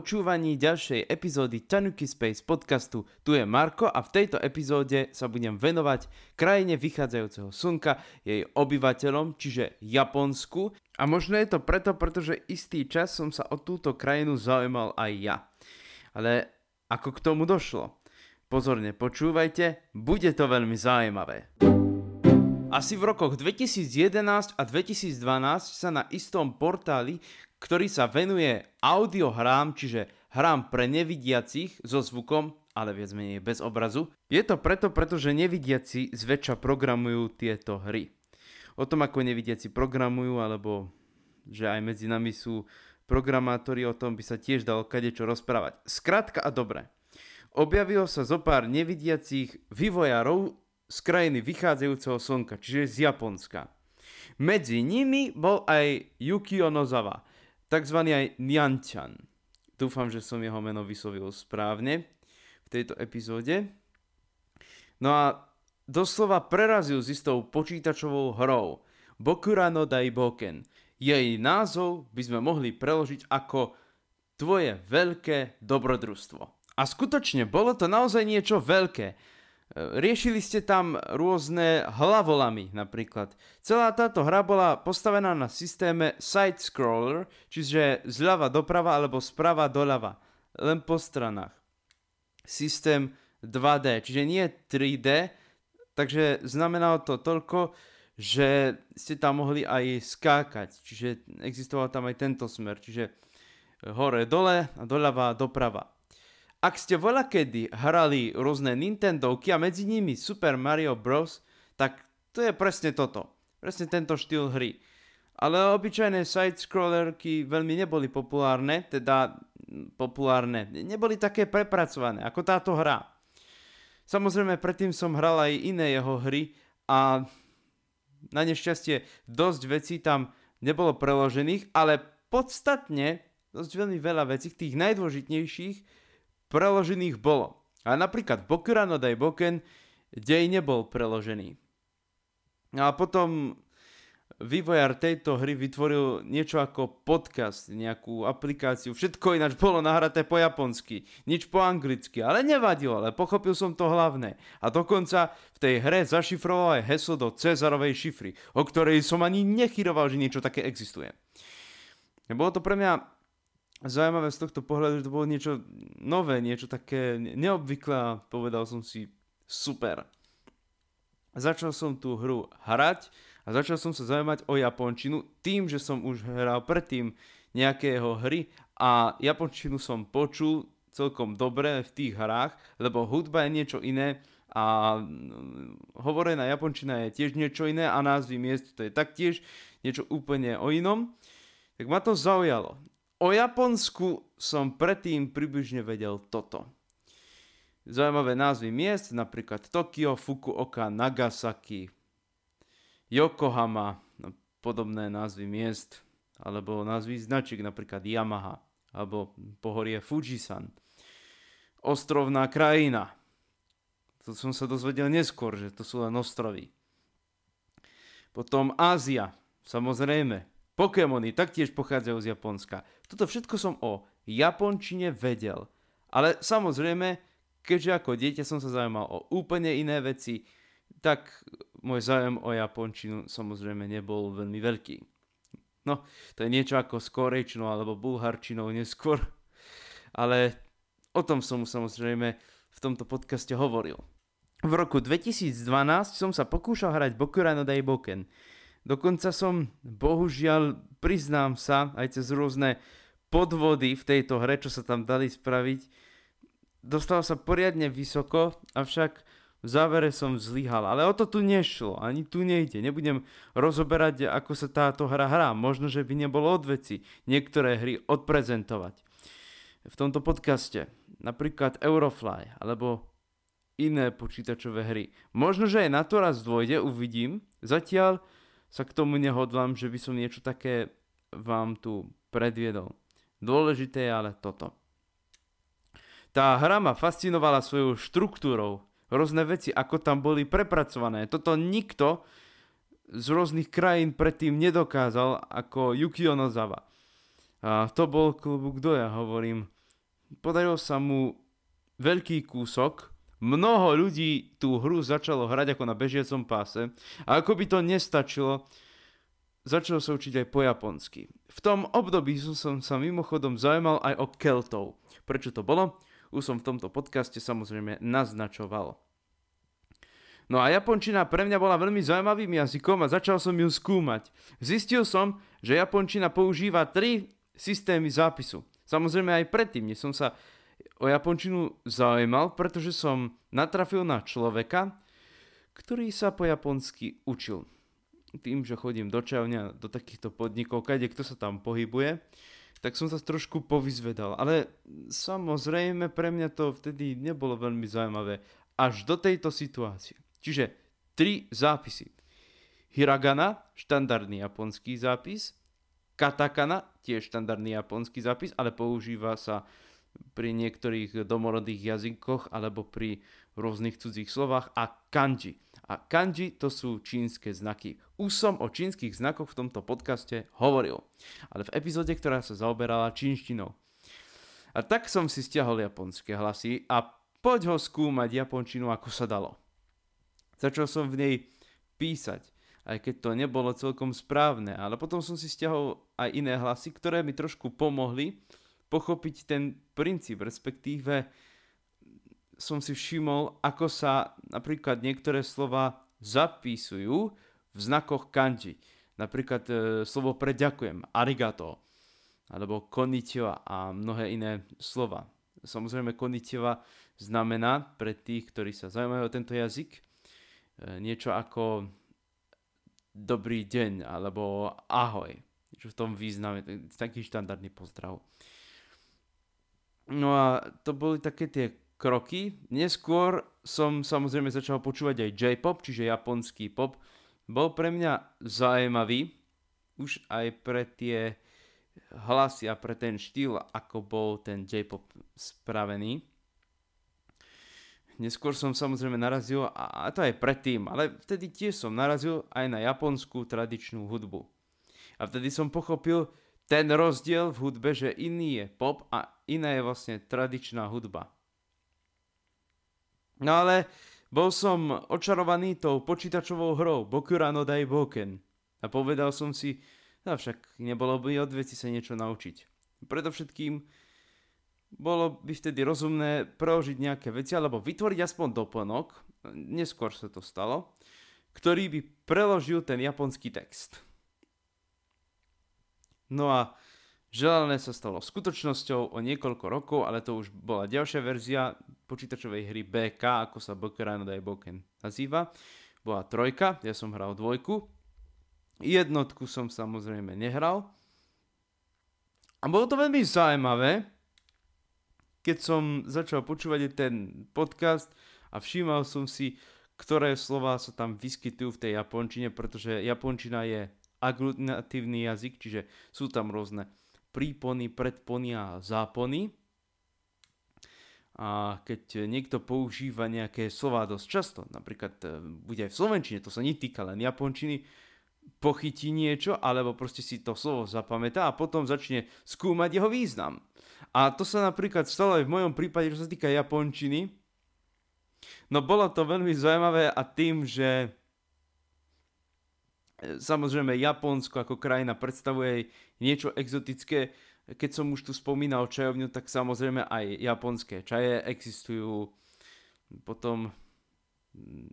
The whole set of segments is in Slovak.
počúvaní ďalšej epizódy Tanuki Space podcastu. Tu je Marko a v tejto epizóde sa budem venovať krajine vychádzajúceho slnka, jej obyvateľom, čiže Japonsku. A možno je to preto, pretože istý čas som sa o túto krajinu zaujímal aj ja. Ale ako k tomu došlo? Pozorne počúvajte, bude to veľmi zaujímavé. Asi v rokoch 2011 a 2012 sa na istom portáli, ktorý sa venuje audiohrám, čiže hrám pre nevidiacich so zvukom, ale viac menej bez obrazu. Je to preto, pretože nevidiaci zväčša programujú tieto hry. O tom, ako nevidiaci programujú, alebo že aj medzi nami sú programátori, o tom by sa tiež dalo kadečo rozprávať. Skrátka a dobre. Objavilo sa zo pár nevidiacich vývojárov z krajiny vychádzajúceho slnka, čiže z Japonska. Medzi nimi bol aj Yukio Nozawa, tzv. aj Nyanchan. Dúfam, že som jeho meno vyslovil správne v tejto epizóde. No a doslova prerazil s istou počítačovou hrou Bokura no Daiboken. Jej názov by sme mohli preložiť ako Tvoje veľké dobrodružstvo. A skutočne bolo to naozaj niečo veľké. Riešili ste tam rôzne hlavolamy napríklad. Celá táto hra bola postavená na systéme side-scroller, čiže zľava doprava alebo sprava doľava, len po stranách. Systém 2D, čiže nie 3D, takže znamenalo to toľko, že ste tam mohli aj skákať, čiže existoval tam aj tento smer, čiže hore dole a doľava doprava. Ak ste voľa kedy hrali rôzne Nintendovky a medzi nimi Super Mario Bros., tak to je presne toto. Presne tento štýl hry. Ale obyčajné side-scrollerky veľmi neboli populárne, teda populárne, neboli také prepracované ako táto hra. Samozrejme, predtým som hral aj iné jeho hry a na nešťastie dosť vecí tam nebolo preložených, ale podstatne, dosť veľmi veľa vecí, tých najdôležitejších, preložených bolo. A napríklad Bokura no Boken dej nebol preložený. No a potom vývojár tejto hry vytvoril niečo ako podcast, nejakú aplikáciu. Všetko ináč bolo nahraté po japonsky, nič po anglicky, ale nevadilo, ale pochopil som to hlavné. A dokonca v tej hre zašifroval aj heslo do Cezarovej šifry, o ktorej som ani nechyroval, že niečo také existuje. Bolo to pre mňa zaujímavé z tohto pohľadu, že to bolo niečo nové, niečo také neobvyklé a povedal som si super. Začal som tú hru hrať a začal som sa zaujímať o japončinu tým, že som už hral predtým nejakého hry a japončinu som počul celkom dobre v tých hrách, lebo hudba je niečo iné a hovorená japončina je tiež niečo iné a názvy miest to je taktiež niečo úplne o inom. Tak ma to zaujalo. O Japonsku som predtým približne vedel toto. Zaujímavé názvy miest, napríklad Tokio, Fukuoka, Nagasaki, Yokohama, no, podobné názvy miest, alebo názvy značiek, napríklad Yamaha, alebo pohorie Fujisan. Ostrovná krajina. To som sa dozvedel neskôr, že to sú len ostrovy. Potom Ázia, samozrejme. Pokémony taktiež pochádzajú z Japonska. Toto všetko som o japončine vedel. Ale samozrejme, keďže ako dieťa som sa zaujímal o úplne iné veci, tak môj záujem o japončinu samozrejme nebol veľmi veľký. No, to je niečo ako s korejčinou alebo bulharčinou neskôr. Ale o tom som samozrejme v tomto podcaste hovoril. V roku 2012 som sa pokúšal hrať Bokura no Daiboken. Dokonca som, bohužiaľ, priznám sa, aj cez rôzne podvody v tejto hre, čo sa tam dali spraviť, dostal sa poriadne vysoko, avšak v závere som zlyhal. Ale o to tu nešlo, ani tu nejde. Nebudem rozoberať, ako sa táto hra hrá. Možno, že by nebolo odveci niektoré hry odprezentovať. V tomto podcaste napríklad Eurofly alebo iné počítačové hry. Možno, že aj na to raz dôjde, uvidím. Zatiaľ sa k tomu nehodlám, že by som niečo také vám tu predviedol. Dôležité je ale toto. Tá hra ma fascinovala svojou štruktúrou. Rôzne veci, ako tam boli prepracované. Toto nikto z rôznych krajín predtým nedokázal ako Yukio Nozawa. A to bol klubu, kto ja hovorím. podaril sa mu veľký kúsok, mnoho ľudí tú hru začalo hrať ako na bežiacom páse a ako by to nestačilo, začalo sa učiť aj po japonsky. V tom období som sa mimochodom zaujímal aj o Keltov. Prečo to bolo? Už som v tomto podcaste samozrejme naznačoval. No a japončina pre mňa bola veľmi zaujímavým jazykom a začal som ju skúmať. Zistil som, že japončina používa tri systémy zápisu. Samozrejme aj predtým, než som sa o japončinu zaujímal, pretože som natrafil na človeka, ktorý sa po japonsky učil. Tým, že chodím do čavňa, do takýchto podnikov, kade kto sa tam pohybuje, tak som sa trošku povyzvedal. Ale samozrejme pre mňa to vtedy nebolo veľmi zaujímavé. Až do tejto situácie. Čiže tri zápisy. Hiragana, štandardný japonský zápis. Katakana, tiež štandardný japonský zápis, ale používa sa pri niektorých domorodých jazykoch alebo pri rôznych cudzích slovách a kanji. A kanji to sú čínske znaky. Už som o čínskych znakoch v tomto podcaste hovoril, ale v epizóde, ktorá sa zaoberala čínštinou. A tak som si stiahol japonské hlasy a poď ho skúmať japončinu ako sa dalo. Začal som v nej písať, aj keď to nebolo celkom správne, ale potom som si stiahol aj iné hlasy, ktoré mi trošku pomohli pochopiť ten princíp, respektíve som si všimol, ako sa napríklad niektoré slova zapisujú v znakoch kanji. Napríklad e, slovo pre ďakujem, arigato, alebo konnichiwa a mnohé iné slova. Samozrejme konnichiwa znamená pre tých, ktorí sa zaujímajú o tento jazyk, E, niečo ako dobrý deň alebo ahoj. V tom význame, taký štandardný pozdrav. No a to boli také tie kroky. Neskôr som samozrejme začal počúvať aj J-pop, čiže japonský pop. Bol pre mňa zaujímavý, už aj pre tie hlasy a pre ten štýl, ako bol ten J-pop spravený. Neskôr som samozrejme narazil, a to aj predtým, ale vtedy tiež som narazil aj na japonskú tradičnú hudbu. A vtedy som pochopil ten rozdiel v hudbe, že iný je pop a iná je vlastne tradičná hudba. No ale bol som očarovaný tou počítačovou hrou Bokura no Daiboken a povedal som si, no však nebolo by od veci sa niečo naučiť. Predovšetkým bolo by vtedy rozumné preložiť nejaké veci alebo vytvoriť aspoň doplnok, neskôr sa to stalo, ktorý by preložil ten japonský text. No a želané sa stalo skutočnosťou o niekoľko rokov, ale to už bola ďalšia verzia počítačovej hry BK, ako sa Bokerano Daiboken nazýva. Bola trojka, ja som hral dvojku. Jednotku som samozrejme nehral. A bolo to veľmi zaujímavé, keď som začal počúvať ten podcast a všímal som si, ktoré slova sa tam vyskytujú v tej japončine, pretože japončina je aglutinatívny jazyk, čiže sú tam rôzne prípony, predpony a zápony. A keď niekto používa nejaké slova dosť často, napríklad e, bude aj v slovenčine, to sa netýka len japončiny, pochytí niečo, alebo proste si to slovo zapamätá a potom začne skúmať jeho význam. A to sa napríklad stalo aj v mojom prípade, čo sa týka japončiny. No bolo to veľmi zaujímavé a tým, že samozrejme Japonsko ako krajina predstavuje niečo exotické. Keď som už tu spomínal čajovňu, tak samozrejme aj japonské čaje existujú. Potom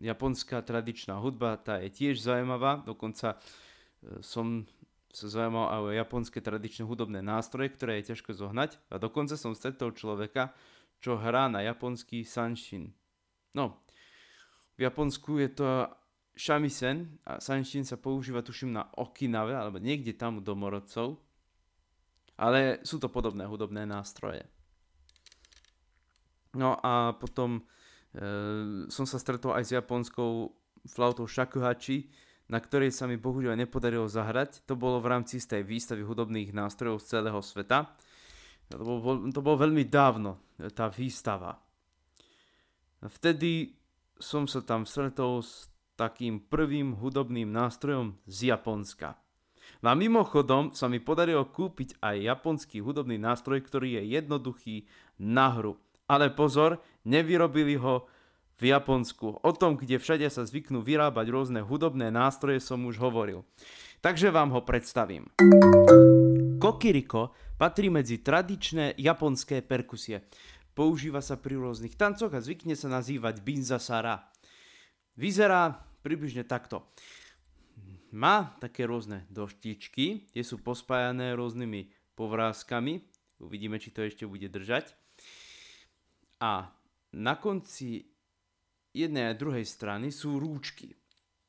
japonská tradičná hudba, tá je tiež zaujímavá. Dokonca e, som sa zaujímal aj o japonské tradičné hudobné nástroje, ktoré je ťažko zohnať a dokonca som stretol človeka, čo hrá na japonský sanshin. No, v Japonsku je to shamisen a sanshin sa používa tuším na Okinave alebo niekde tam u domorodcov, ale sú to podobné hudobné nástroje. No a potom e, som sa stretol aj s japonskou flautou shakuhachi, na ktorej sa mi bohužiaľ nepodarilo zahrať. To bolo v rámci tej výstavy hudobných nástrojov z celého sveta. To bolo, to bolo veľmi dávno, tá výstava. Vtedy som sa tam stretol s takým prvým hudobným nástrojom z Japonska. No a mimochodom sa mi podarilo kúpiť aj japonský hudobný nástroj, ktorý je jednoduchý na hru. Ale pozor, nevyrobili ho v Japonsku. O tom, kde všade sa zvyknú vyrábať rôzne hudobné nástroje, som už hovoril. Takže vám ho predstavím. Kokiriko patrí medzi tradičné japonské perkusie. Používa sa pri rôznych tancoch a zvykne sa nazývať binzasara. Vyzerá približne takto. Má také rôzne doštičky, tie sú pospájané rôznymi povrázkami. Uvidíme, či to ešte bude držať. A na konci jednej a druhej strany sú rúčky.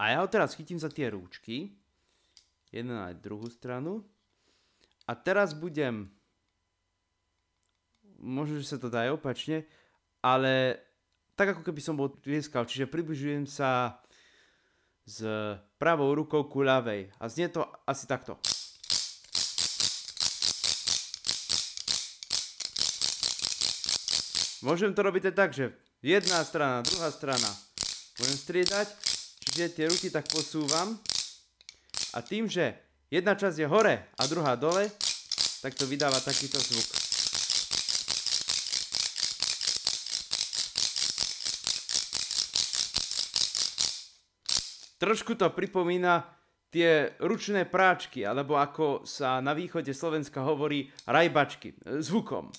A ja ho teraz chytím za tie rúčky. Jednu aj druhú stranu. A teraz budem... Možno, že sa to dá aj opačne, ale tak ako keby som bol tlieskal, čiže približujem sa s pravou rukou ku ľavej. A znie to asi takto. Môžem to robiť aj tak, že jedna strana, druhá strana. Môžem striedať, čiže tie ruky tak posúvam. A tým, že jedna časť je hore a druhá dole, tak to vydáva takýto zvuk. Trošku to pripomína tie ručné práčky, alebo ako sa na východe Slovenska hovorí rajbačky, e, zvukom.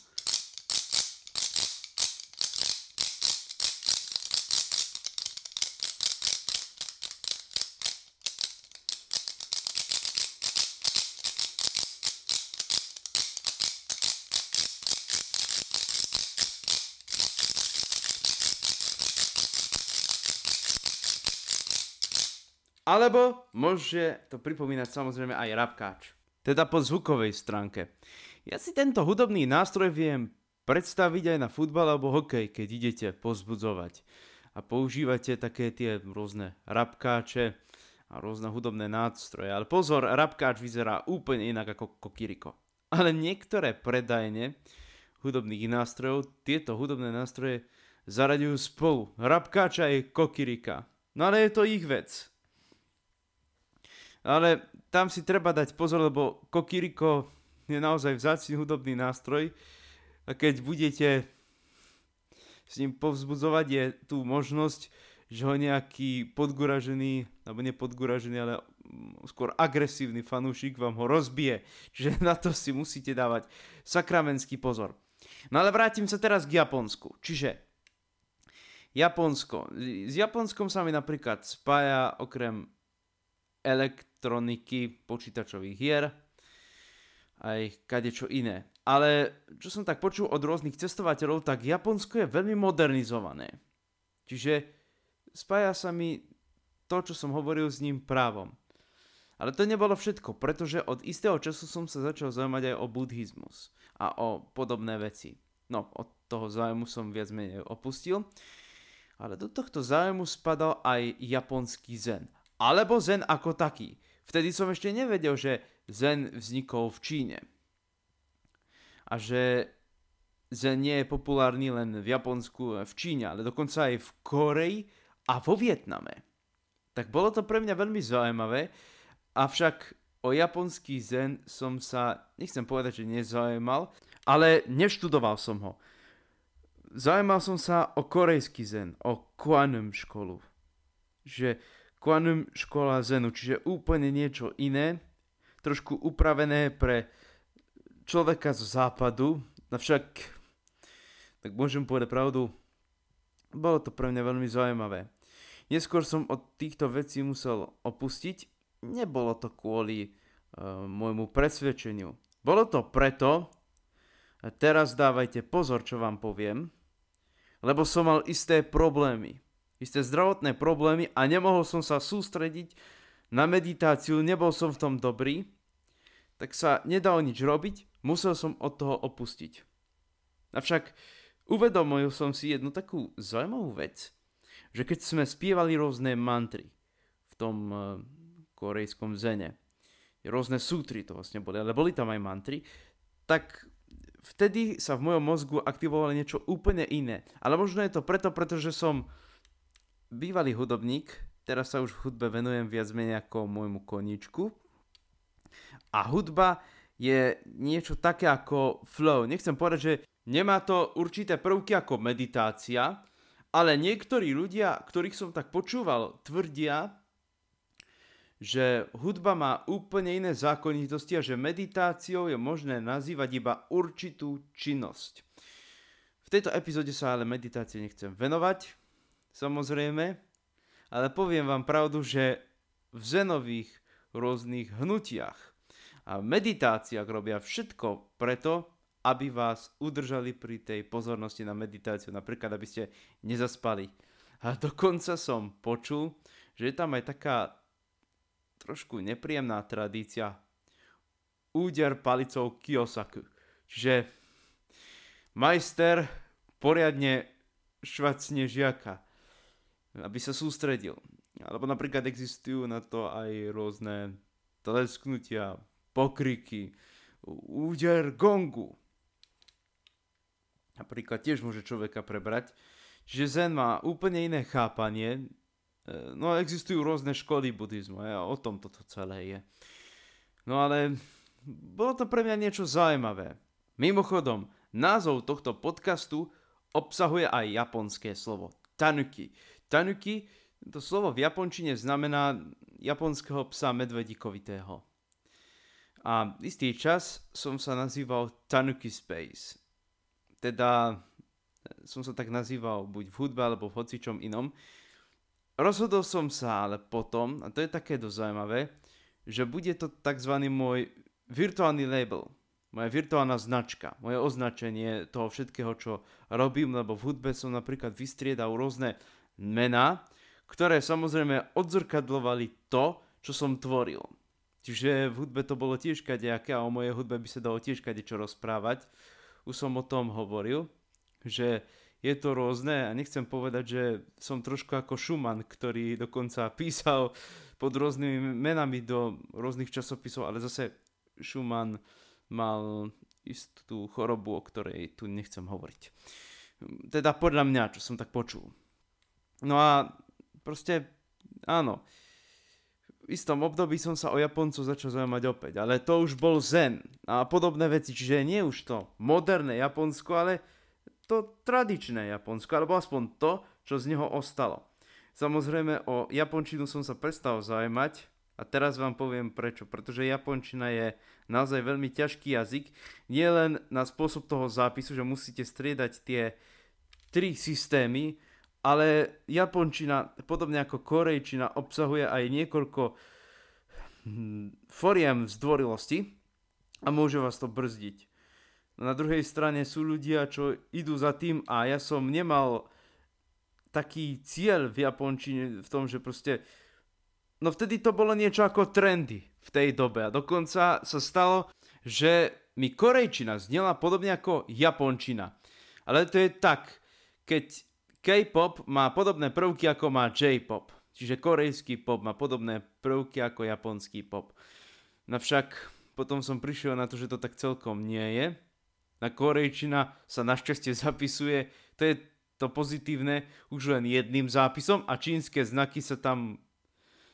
Alebo môže to pripomínať samozrejme aj rapkáč. Teda po zvukovej stránke. Ja si tento hudobný nástroj viem predstaviť aj na futbal alebo hokej, keď idete pozbudzovať. A používate také tie rôzne rapkáče a rôzne hudobné nástroje. Ale pozor, rapkáč vyzerá úplne inak ako kokiriko. Ale niektoré predajne hudobných nástrojov tieto hudobné nástroje zaraďujú spolu. Rapkáča je kokirika. No ale je to ich vec. Ale tam si treba dať pozor, lebo kokiriko je naozaj vzácný hudobný nástroj a keď budete s ním povzbudzovať, je tu možnosť, že ho nejaký podguražený, alebo nepodguražený, ale skôr agresívny fanúšik vám ho rozbije. Čiže na to si musíte dávať sakramenský pozor. No ale vrátim sa teraz k Japonsku. Čiže Japonsko. S Japonskom sa mi napríklad spája okrem elektroniky, počítačových hier, aj kadečo iné. Ale čo som tak počul od rôznych cestovateľov, tak Japonsko je veľmi modernizované. Čiže spája sa mi to, čo som hovoril s ním právom. Ale to nebolo všetko, pretože od istého času som sa začal zaujímať aj o buddhizmus a o podobné veci. No, od toho zájmu som viac menej opustil. Ale do tohto zájmu spadal aj japonský zen alebo zen ako taký. Vtedy som ešte nevedel, že zen vznikol v Číne. A že zen nie je populárny len v Japonsku, v Číne, ale dokonca aj v Koreji a vo Vietname. Tak bolo to pre mňa veľmi zaujímavé, avšak o japonský zen som sa, nechcem povedať, že nezaujímal, ale neštudoval som ho. Zaujímal som sa o korejský zen, o Quanum školu. Že Quantum škola Zenu, čiže úplne niečo iné, trošku upravené pre človeka z západu, avšak, tak môžem povedať pravdu, bolo to pre mňa veľmi zaujímavé. Neskôr som od týchto vecí musel opustiť, nebolo to kvôli uh, môjmu presvedčeniu. Bolo to preto, a teraz dávajte pozor, čo vám poviem, lebo som mal isté problémy isté zdravotné problémy a nemohol som sa sústrediť na meditáciu, nebol som v tom dobrý, tak sa nedalo nič robiť, musel som od toho opustiť. Avšak uvedomil som si jednu takú zaujímavú vec, že keď sme spievali rôzne mantry v tom uh, korejskom zene, rôzne sútry to vlastne boli, ale boli tam aj mantry, tak vtedy sa v mojom mozgu aktivovalo niečo úplne iné. Ale možno je to preto, pretože som bývalý hudobník, teraz sa už v hudbe venujem viac menej ako môjmu koníčku. A hudba je niečo také ako flow. Nechcem povedať, že nemá to určité prvky ako meditácia, ale niektorí ľudia, ktorých som tak počúval, tvrdia, že hudba má úplne iné zákonitosti a že meditáciou je možné nazývať iba určitú činnosť. V tejto epizóde sa ale meditácie nechcem venovať, samozrejme, ale poviem vám pravdu, že v zenových rôznych hnutiach a meditáciách robia všetko preto, aby vás udržali pri tej pozornosti na meditáciu, napríklad aby ste nezaspali. A dokonca som počul, že je tam aj taká trošku nepríjemná tradícia úder palicou Kiyosaku. Čiže majster poriadne švacne žiaka, aby sa sústredil. Alebo napríklad existujú na to aj rôzne tlesknutia, pokriky, úder gongu. Napríklad tiež môže človeka prebrať. Čiže Zen má úplne iné chápanie. E, no existujú rôzne školy buddhizmu a o tom toto celé je. No ale bolo to pre mňa niečo zaujímavé. Mimochodom, názov tohto podcastu obsahuje aj japonské slovo tanuki. Tanuki, to slovo v japončine znamená japonského psa medvedikovitého. A istý čas som sa nazýval Tanuki Space. Teda e, som sa tak nazýval buď v hudbe alebo v hocičom inom. Rozhodol som sa ale potom, a to je také dosť zaujímavé, že bude to tzv. môj virtuálny label, moja virtuálna značka, moje označenie toho všetkého, čo robím, lebo v hudbe som napríklad vystriedal rôzne mená, ktoré samozrejme odzrkadlovali to, čo som tvoril. Čiže v hudbe to bolo tiež kadejaké a o mojej hudbe by sa dalo tiež kadečo rozprávať. Už som o tom hovoril, že je to rôzne a nechcem povedať, že som trošku ako Schumann, ktorý dokonca písal pod rôznymi menami do rôznych časopisov, ale zase Schumann mal istú chorobu, o ktorej tu nechcem hovoriť. Teda podľa mňa, čo som tak počul. No a proste, áno, istom období som sa o Japoncu začal zaujímať opäť, ale to už bol Zen a podobné veci, čiže nie už to moderné Japonsko, ale to tradičné Japonsko, alebo aspoň to, čo z neho ostalo. Samozrejme o Japončinu som sa prestal zaujímať a teraz vám poviem prečo. Pretože Japončina je naozaj veľmi ťažký jazyk, nie len na spôsob toho zápisu, že musíte striedať tie tri systémy, ale japončina, podobne ako korejčina, obsahuje aj niekoľko hm, foriem zdvorilosti a môže vás to brzdiť. Na druhej strane sú ľudia, čo idú za tým a ja som nemal taký cieľ v japončine v tom, že proste no vtedy to bolo niečo ako trendy v tej dobe a dokonca sa stalo, že mi korejčina znela podobne ako japončina. Ale to je tak, keď K-pop má podobné prvky ako má J-pop. Čiže korejský pop má podobné prvky ako japonský pop. No však potom som prišiel na to, že to tak celkom nie je. Na korejčina sa našťastie zapisuje, to je to pozitívne, už len jedným zápisom a čínske znaky sa tam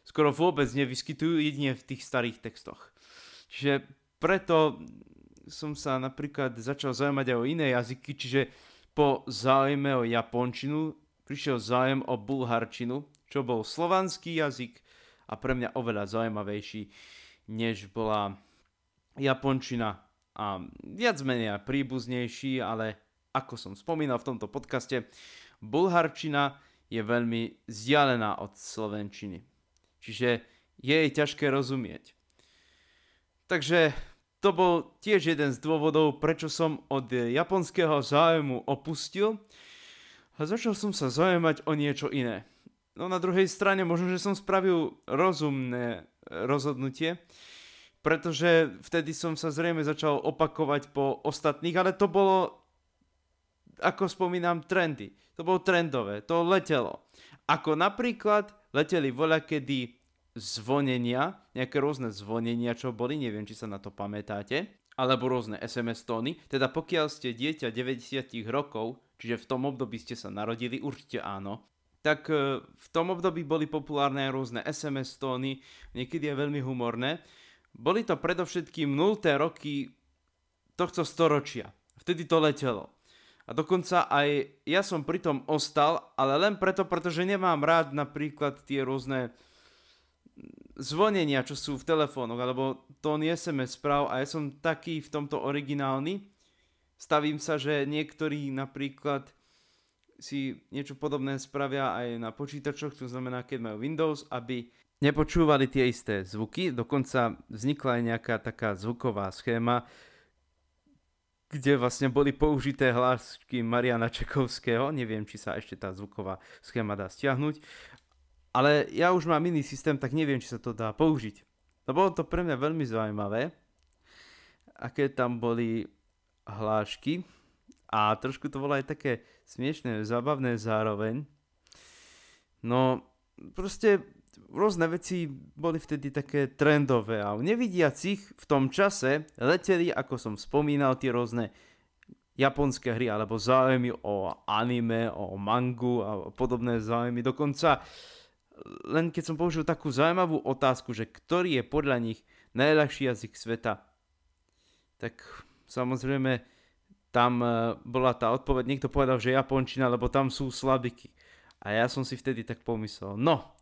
skoro vôbec nevyskytujú, jedine v tých starých textoch. Čiže preto som sa napríklad začal zaujímať aj o iné jazyky, čiže po záujme o japončinu prišiel zájem o bulharčinu, čo bol slovanský jazyk a pre mňa oveľa zaujímavejší, než bola japončina a viac menej príbuznejší, ale ako som spomínal v tomto podcaste, bulharčina je veľmi vzdialená od slovenčiny. Čiže je jej ťažké rozumieť. Takže to bol tiež jeden z dôvodov, prečo som od japonského zájmu opustil a začal som sa zaujímať o niečo iné. No na druhej strane možno, že som spravil rozumné rozhodnutie, pretože vtedy som sa zrejme začal opakovať po ostatných, ale to bolo, ako spomínam, trendy. To bolo trendové, to letelo. Ako napríklad leteli voľakedy zvonenia, nejaké rôzne zvonenia, čo boli, neviem, či sa na to pamätáte, alebo rôzne SMS tóny. Teda pokiaľ ste dieťa 90 rokov, čiže v tom období ste sa narodili, určite áno, tak e, v tom období boli populárne rôzne SMS tóny, niekedy je veľmi humorné. boli to predovšetkým 0. roky tohto storočia. Vtedy to letelo. A dokonca aj ja som pri tom ostal, ale len preto, pretože nemám rád napríklad tie rôzne zvonenia, čo sú v telefónoch, alebo tón SMS správ a ja som taký v tomto originálny. Stavím sa, že niektorí napríklad si niečo podobné spravia aj na počítačoch, to znamená, keď majú Windows, aby nepočúvali tie isté zvuky. Dokonca vznikla aj nejaká taká zvuková schéma, kde vlastne boli použité hlasky Mariana Čekovského. Neviem, či sa ešte tá zvuková schéma dá stiahnuť. Ale ja už mám iný systém, tak neviem, či sa to dá použiť. No bolo to pre mňa veľmi zaujímavé, aké tam boli hlášky a trošku to bolo aj také smiešné, zábavné zároveň. No, proste rôzne veci boli vtedy také trendové a nevidiacich v tom čase leteli, ako som spomínal, tie rôzne japonské hry alebo záujmy o anime, o mangu a podobné záujmy. Dokonca len keď som použil takú zaujímavú otázku, že ktorý je podľa nich najľahší jazyk sveta, tak samozrejme tam e, bola tá odpoveď, niekto povedal, že japončina, lebo tam sú slabiky. A ja som si vtedy tak pomyslel, no,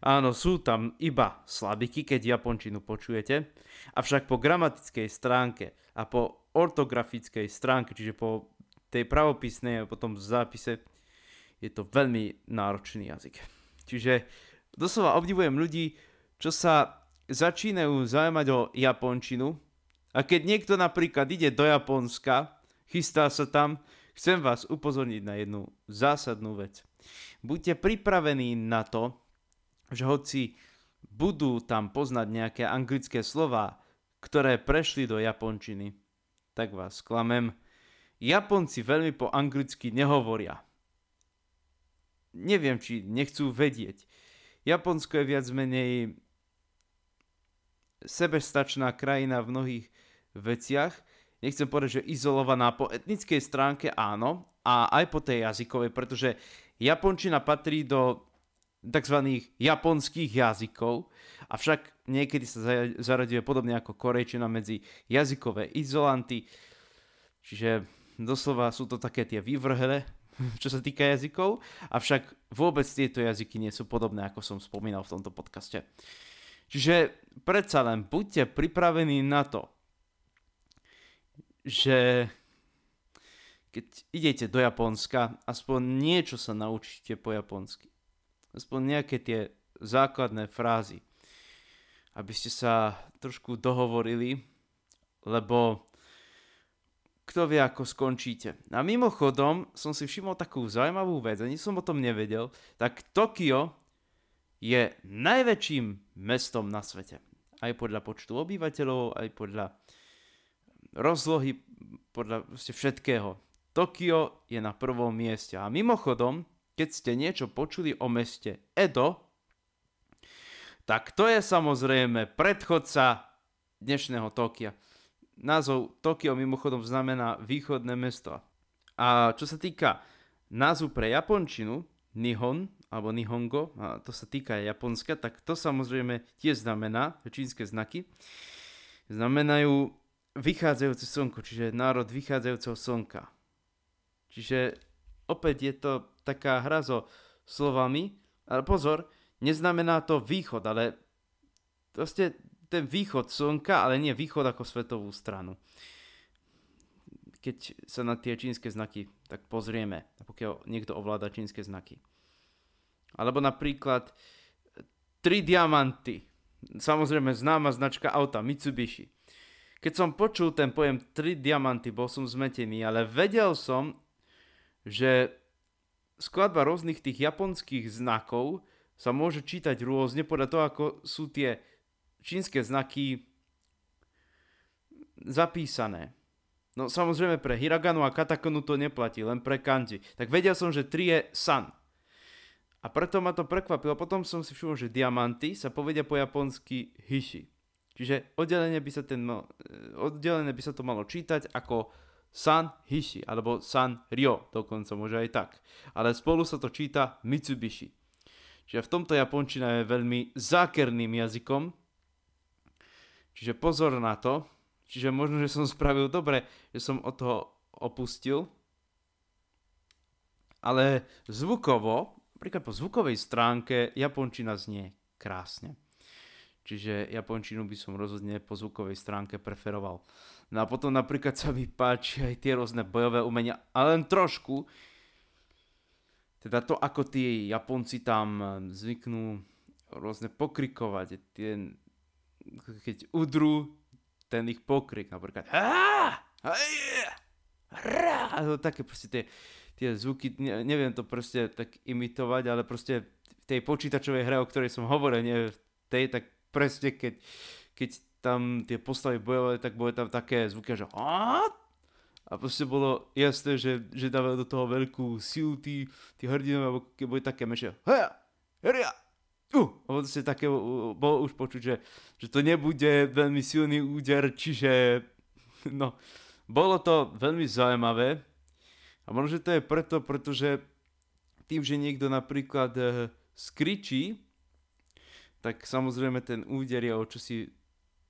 áno, sú tam iba slabiky, keď japončinu počujete, avšak po gramatickej stránke a po ortografickej stránke, čiže po tej pravopisnej a potom zápise, je to veľmi náročný jazyk. Čiže doslova obdivujem ľudí, čo sa začínajú zaujímať o japončinu a keď niekto napríklad ide do Japonska chystá sa tam, chcem vás upozorniť na jednu zásadnú vec. Buďte pripravení na to, že hoci budú tam poznať nejaké anglické slova, ktoré prešli do japončiny, tak vás klamem. Japonci veľmi po anglicky nehovoria. Neviem, či nechcú vedieť. Japonsko je viac menej sebestačná krajina v mnohých veciach nechcem povedať, že izolovaná po etnickej stránke áno, a aj po tej jazykovej, pretože japončina patrí do tzv. japonských jazykov, avšak niekedy sa zaraďuje podobne ako korejčina medzi jazykové izolanty, čiže doslova sú to také tie vyvrhle, čo sa týka jazykov, avšak vôbec tieto jazyky nie sú podobné, ako som spomínal v tomto podcaste. Čiže predsa len buďte pripravení na to, že keď idete do Japonska, aspoň niečo sa naučíte po japonsky. Aspoň nejaké tie základné frázy. Aby ste sa trošku dohovorili, lebo kto vie, ako skončíte. A mimochodom som si všimol takú zaujímavú vec, ani som o tom nevedel, tak Tokio je najväčším mestom na svete. Aj podľa počtu obyvateľov, aj podľa rozlohy, podľa všetkého. Tokio je na prvom mieste. A mimochodom, keď ste niečo počuli o meste Edo, tak to je samozrejme predchodca dnešného Tokia. Názov Tokio mimochodom znamená východné mesto. A čo sa týka názvu pre japončinu, Nihon alebo Nihongo, a to sa týka Japonska, tak to samozrejme tiež znamená, čínske znaky, znamenajú vychádzajúce slnko, čiže národ vychádzajúceho slnka. Čiže opäť je to taká hra so slovami, ale pozor, neznamená to východ, ale proste ten východ slnka, ale nie východ ako svetovú stranu. Keď sa na tie čínske znaky tak pozrieme, pokiaľ niekto ovláda čínske znaky. Alebo napríklad tri diamanty. Samozrejme známa značka auta Mitsubishi. Keď som počul ten pojem 3 diamanty, bol som zmetený, ale vedel som, že skladba rôznych tých japonských znakov sa môže čítať rôzne podľa toho, ako sú tie čínske znaky zapísané. No samozrejme pre hiraganu a katakonu to neplatí, len pre kanji. Tak vedel som, že 3 je san. A preto ma to prekvapilo. Potom som si všimol, že diamanty sa povedia po japonsky hishi. Čiže oddelenie by sa, ten, e, oddelenie by sa to malo čítať ako San Hishi alebo San Ryo, dokonca môže aj tak. Ale spolu sa to číta Mitsubishi. Čiže v tomto japončina je veľmi zákerným jazykom. Čiže pozor na to. Čiže možno, že som spravil dobre, že som od toho opustil. Ale zvukovo, napríklad po zvukovej stránke, japončina znie krásne. Čiže japončinu by som rozhodne po zvukovej stránke preferoval. No a potom napríklad sa mi páči aj tie rôzne bojové umenia, ale len trošku. Teda to, ako tí Japonci tam zvyknú rôzne pokrikovať, tie, keď udrú ten ich pokrik, napríklad také proste tie, tie zvuky, neviem to proste tak imitovať, ale proste v tej počítačovej hre, o ktorej som hovoril, nie v tej, tak presne keď, keď tam tie postavy bojovali, tak boli tam také zvuky, že a proste bolo jasné, že, že dávajú do toho veľkú silu tí, tí hrdinovia, alebo keď boli také meše, heja, uh, proste také bolo už počuť, že, že to nebude veľmi silný úder, čiže no, bolo to veľmi zaujímavé a možno, že to je preto, pretože tým, že niekto napríklad uh, skričí, tak samozrejme ten úder je o čosi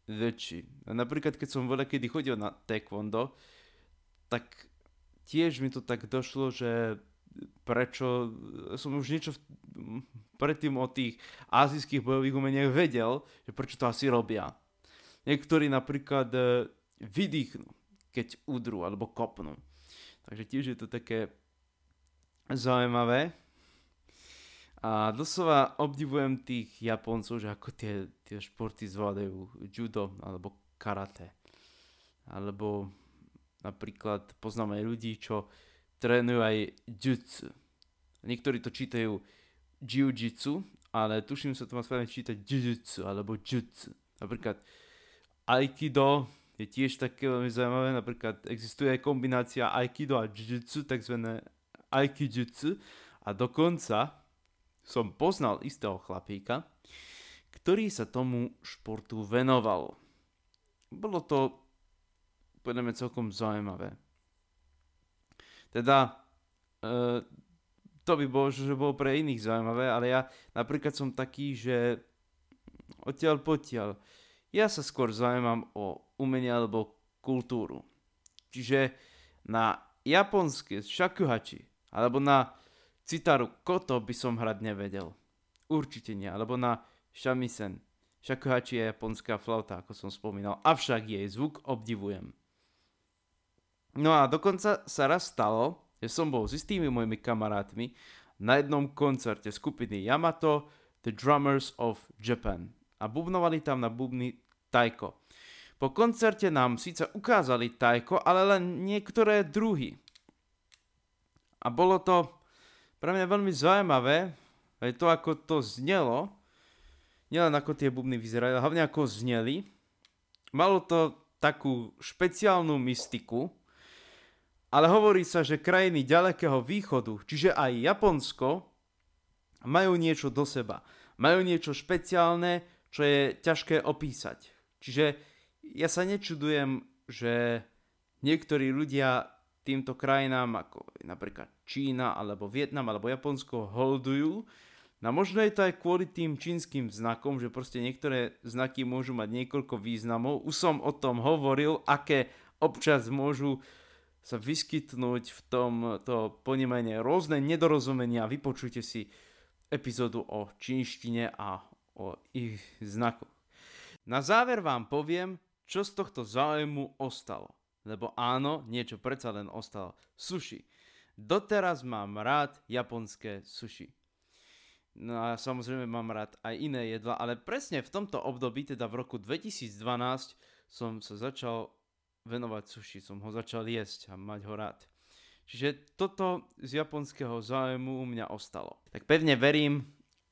väčší. A napríklad keď som veľa kedy chodil na taekwondo, tak tiež mi to tak došlo, že prečo som už niečo v, predtým o tých azijských bojových umeniach vedel, že prečo to asi robia. Niektorí napríklad e, vydýchnú, keď udrú alebo kopnú. Takže tiež je to také zaujímavé. A doslova obdivujem tých Japoncov, že ako tie, tie športy zvládajú judo alebo karate. Alebo napríklad poznám aj ľudí, čo trénujú aj jutsu. Niektorí to čítajú jiu-jitsu, ale tuším sa to má správne čítať jiu-jitsu alebo jutsu. Napríklad aikido je tiež také veľmi zaujímavé, napríklad existuje kombinácia aikido a jiu-jitsu, takzvané aikijutsu a dokonca som poznal istého chlapíka, ktorý sa tomu športu venoval. Bolo to, povedeme, celkom zaujímavé. Teda, e, to by bolo, že bolo pre iných zaujímavé, ale ja napríklad som taký, že odtiaľ potiaľ. Ja sa skôr zaujímam o umenie alebo kultúru. Čiže na japonské shakuhachi alebo na Citaru Koto by som hrať nevedel. Určite nie, alebo na shamisen. Shakuhachi je japonská flauta, ako som spomínal, avšak jej zvuk obdivujem. No a dokonca sa raz stalo, že som bol s istými mojimi kamarátmi na jednom koncerte skupiny Yamato The Drummers of Japan a bubnovali tam na bubny taiko. Po koncerte nám síce ukázali taiko, ale len niektoré druhy. A bolo to pre mňa veľmi zaujímavé, aj to, ako to znelo, nielen ako tie bubny vyzerajú, ale hlavne ako zneli. Malo to takú špeciálnu mystiku, ale hovorí sa, že krajiny ďalekého východu, čiže aj Japonsko, majú niečo do seba. Majú niečo špeciálne, čo je ťažké opísať. Čiže ja sa nečudujem, že niektorí ľudia týmto krajinám ako napríklad Čína alebo Vietnam alebo Japonsko holdujú. No možno je to aj kvôli tým čínskym znakom, že proste niektoré znaky môžu mať niekoľko významov. Už som o tom hovoril, aké občas môžu sa vyskytnúť v tom to ponímanie rôzne nedorozumenia. Vypočujte si epizódu o čínštine a o ich znakoch. Na záver vám poviem, čo z tohto záujmu ostalo. Lebo áno, niečo predsa len ostalo. Sushi. Doteraz mám rád japonské sushi. No a samozrejme mám rád aj iné jedla, ale presne v tomto období, teda v roku 2012, som sa začal venovať sushi, som ho začal jesť a mať ho rád. Čiže toto z japonského zájmu u mňa ostalo. Tak pevne verím,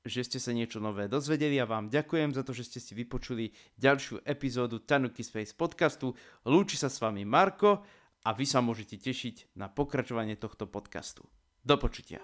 že ste sa niečo nové dozvedeli a vám ďakujem za to, že ste si vypočuli ďalšiu epizódu Tanuki Space podcastu. Lúči sa s vami Marko a vy sa môžete tešiť na pokračovanie tohto podcastu. Do počutia.